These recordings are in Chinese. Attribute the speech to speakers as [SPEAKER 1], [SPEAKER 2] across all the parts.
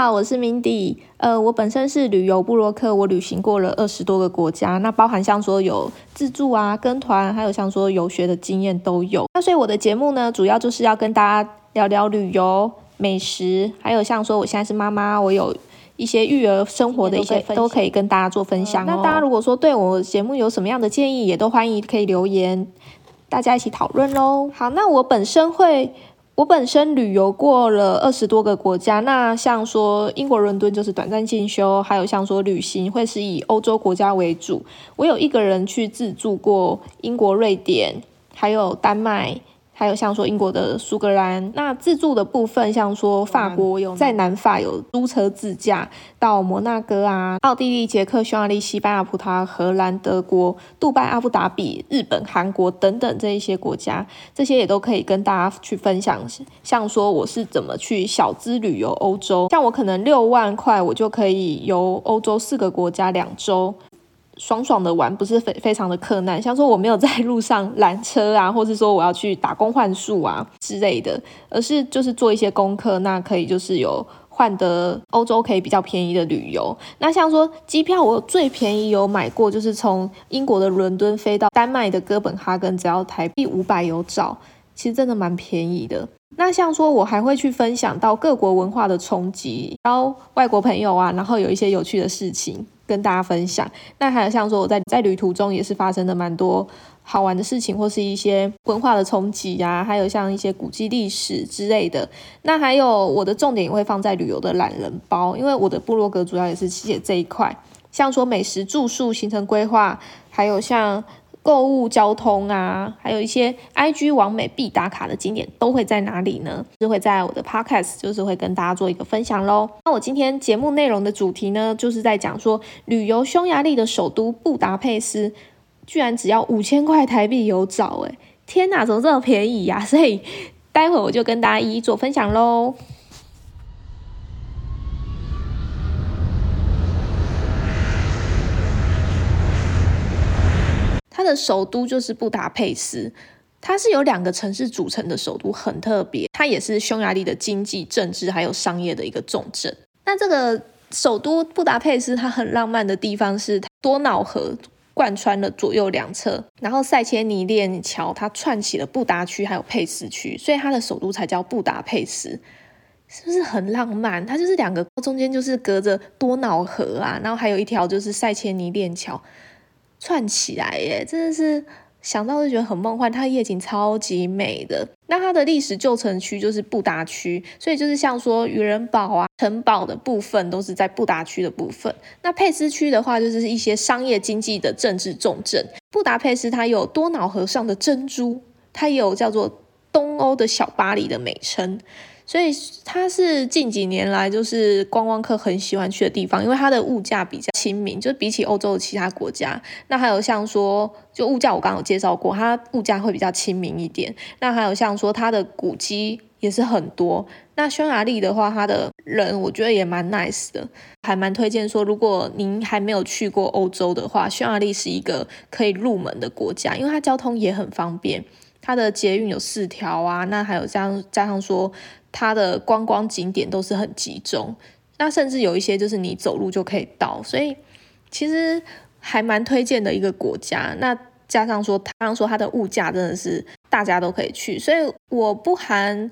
[SPEAKER 1] 好，我是 Mindy。呃，我本身是旅游布洛克，我旅行过了二十多个国家，那包含像说有自助啊、跟团，还有像说游学的经验都有。那所以我的节目呢，主要就是要跟大家聊聊旅游、美食，还有像说我现在是妈妈，我有一些育儿生活的一些都可以跟大家做分享。那大家如果说对我节目有什么样的建议，也都欢迎可以留言，大家一起讨论喽。好，那我本身会。我本身旅游过了二十多个国家，那像说英国伦敦就是短暂进修，还有像说旅行会是以欧洲国家为主。我有一个人去自助过英国、瑞典，还有丹麦。还有像说英国的苏格兰，那自助的部分，像说法国有在南法有租车自驾到摩纳哥啊、奥地利、捷克、匈牙利、西班牙、葡萄牙、荷兰、德国、杜拜、阿布达比、日本、韩国等等这一些国家，这些也都可以跟大家去分享。像说我是怎么去小资旅游欧洲，像我可能六万块，我就可以游欧洲四个国家两周。爽爽的玩，不是非非常的困难。像说我没有在路上拦车啊，或是说我要去打工换数啊之类的，而是就是做一些功课，那可以就是有换得欧洲可以比较便宜的旅游。那像说机票，我最便宜有买过，就是从英国的伦敦飞到丹麦的哥本哈根，只要台币五百有找，其实真的蛮便宜的。那像说我还会去分享到各国文化的冲击，然后外国朋友啊，然后有一些有趣的事情。跟大家分享，那还有像说我在在旅途中也是发生的蛮多好玩的事情，或是一些文化的冲击呀，还有像一些古迹历史之类的。那还有我的重点也会放在旅游的懒人包，因为我的部落格主要也是写这一块，像说美食、住宿、行程规划，还有像。购物、交通啊，还有一些 IG 完美必打卡的景点都会在哪里呢？就会在我的 Podcast，就是会跟大家做一个分享喽。那我今天节目内容的主题呢，就是在讲说旅游匈牙利的首都布达佩斯，居然只要五千块台币有找诶天哪，怎么这么便宜呀？所以待会我就跟大家一一做分享喽。的首都就是布达佩斯，它是由两个城市组成的首都，很特别。它也是匈牙利的经济、政治还有商业的一个重镇。那这个首都布达佩斯，它很浪漫的地方是多瑙河贯穿了左右两侧，然后塞切尼链桥它串起了布达区还有佩斯区，所以它的首都才叫布达佩斯，是不是很浪漫？它就是两个中间就是隔着多瑙河啊，然后还有一条就是塞切尼链桥。串起来耶，真的是想到就觉得很梦幻。它的夜景超级美的。那它的历史旧城区就是布达区，所以就是像说渔人堡啊、城堡的部分都是在布达区的部分。那佩斯区的话，就是一些商业经济的政治重镇。布达佩斯它有多瑙河上的珍珠，它有叫做东欧的小巴黎的美称。所以它是近几年来就是观光客很喜欢去的地方，因为它的物价比较亲民，就比起欧洲的其他国家。那还有像说，就物价我刚刚有介绍过，它物价会比较亲民一点。那还有像说，它的古迹也是很多。那匈牙利的话，它的人我觉得也蛮 nice 的，还蛮推荐说，如果您还没有去过欧洲的话，匈牙利是一个可以入门的国家，因为它交通也很方便，它的捷运有四条啊。那还有这样加上说。它的观光景点都是很集中，那甚至有一些就是你走路就可以到，所以其实还蛮推荐的一个国家。那加上说，他刚说它的物价真的是大家都可以去，所以我不含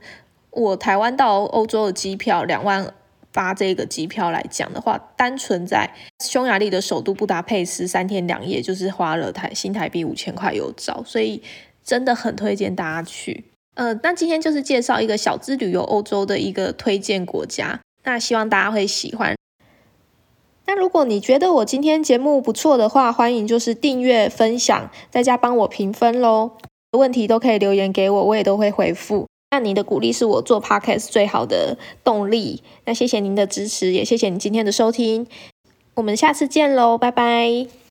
[SPEAKER 1] 我台湾到欧洲的机票两万八这个机票来讲的话，单纯在匈牙利的首都布达佩斯三天两夜就是花了台新台币五千块有找，所以真的很推荐大家去。呃，那今天就是介绍一个小资旅游欧洲的一个推荐国家，那希望大家会喜欢。那如果你觉得我今天节目不错的话，欢迎就是订阅、分享，在家帮我评分喽。问题都可以留言给我，我也都会回复。那你的鼓励是我做 podcast 最好的动力。那谢谢您的支持，也谢谢你今天的收听。我们下次见喽，拜拜。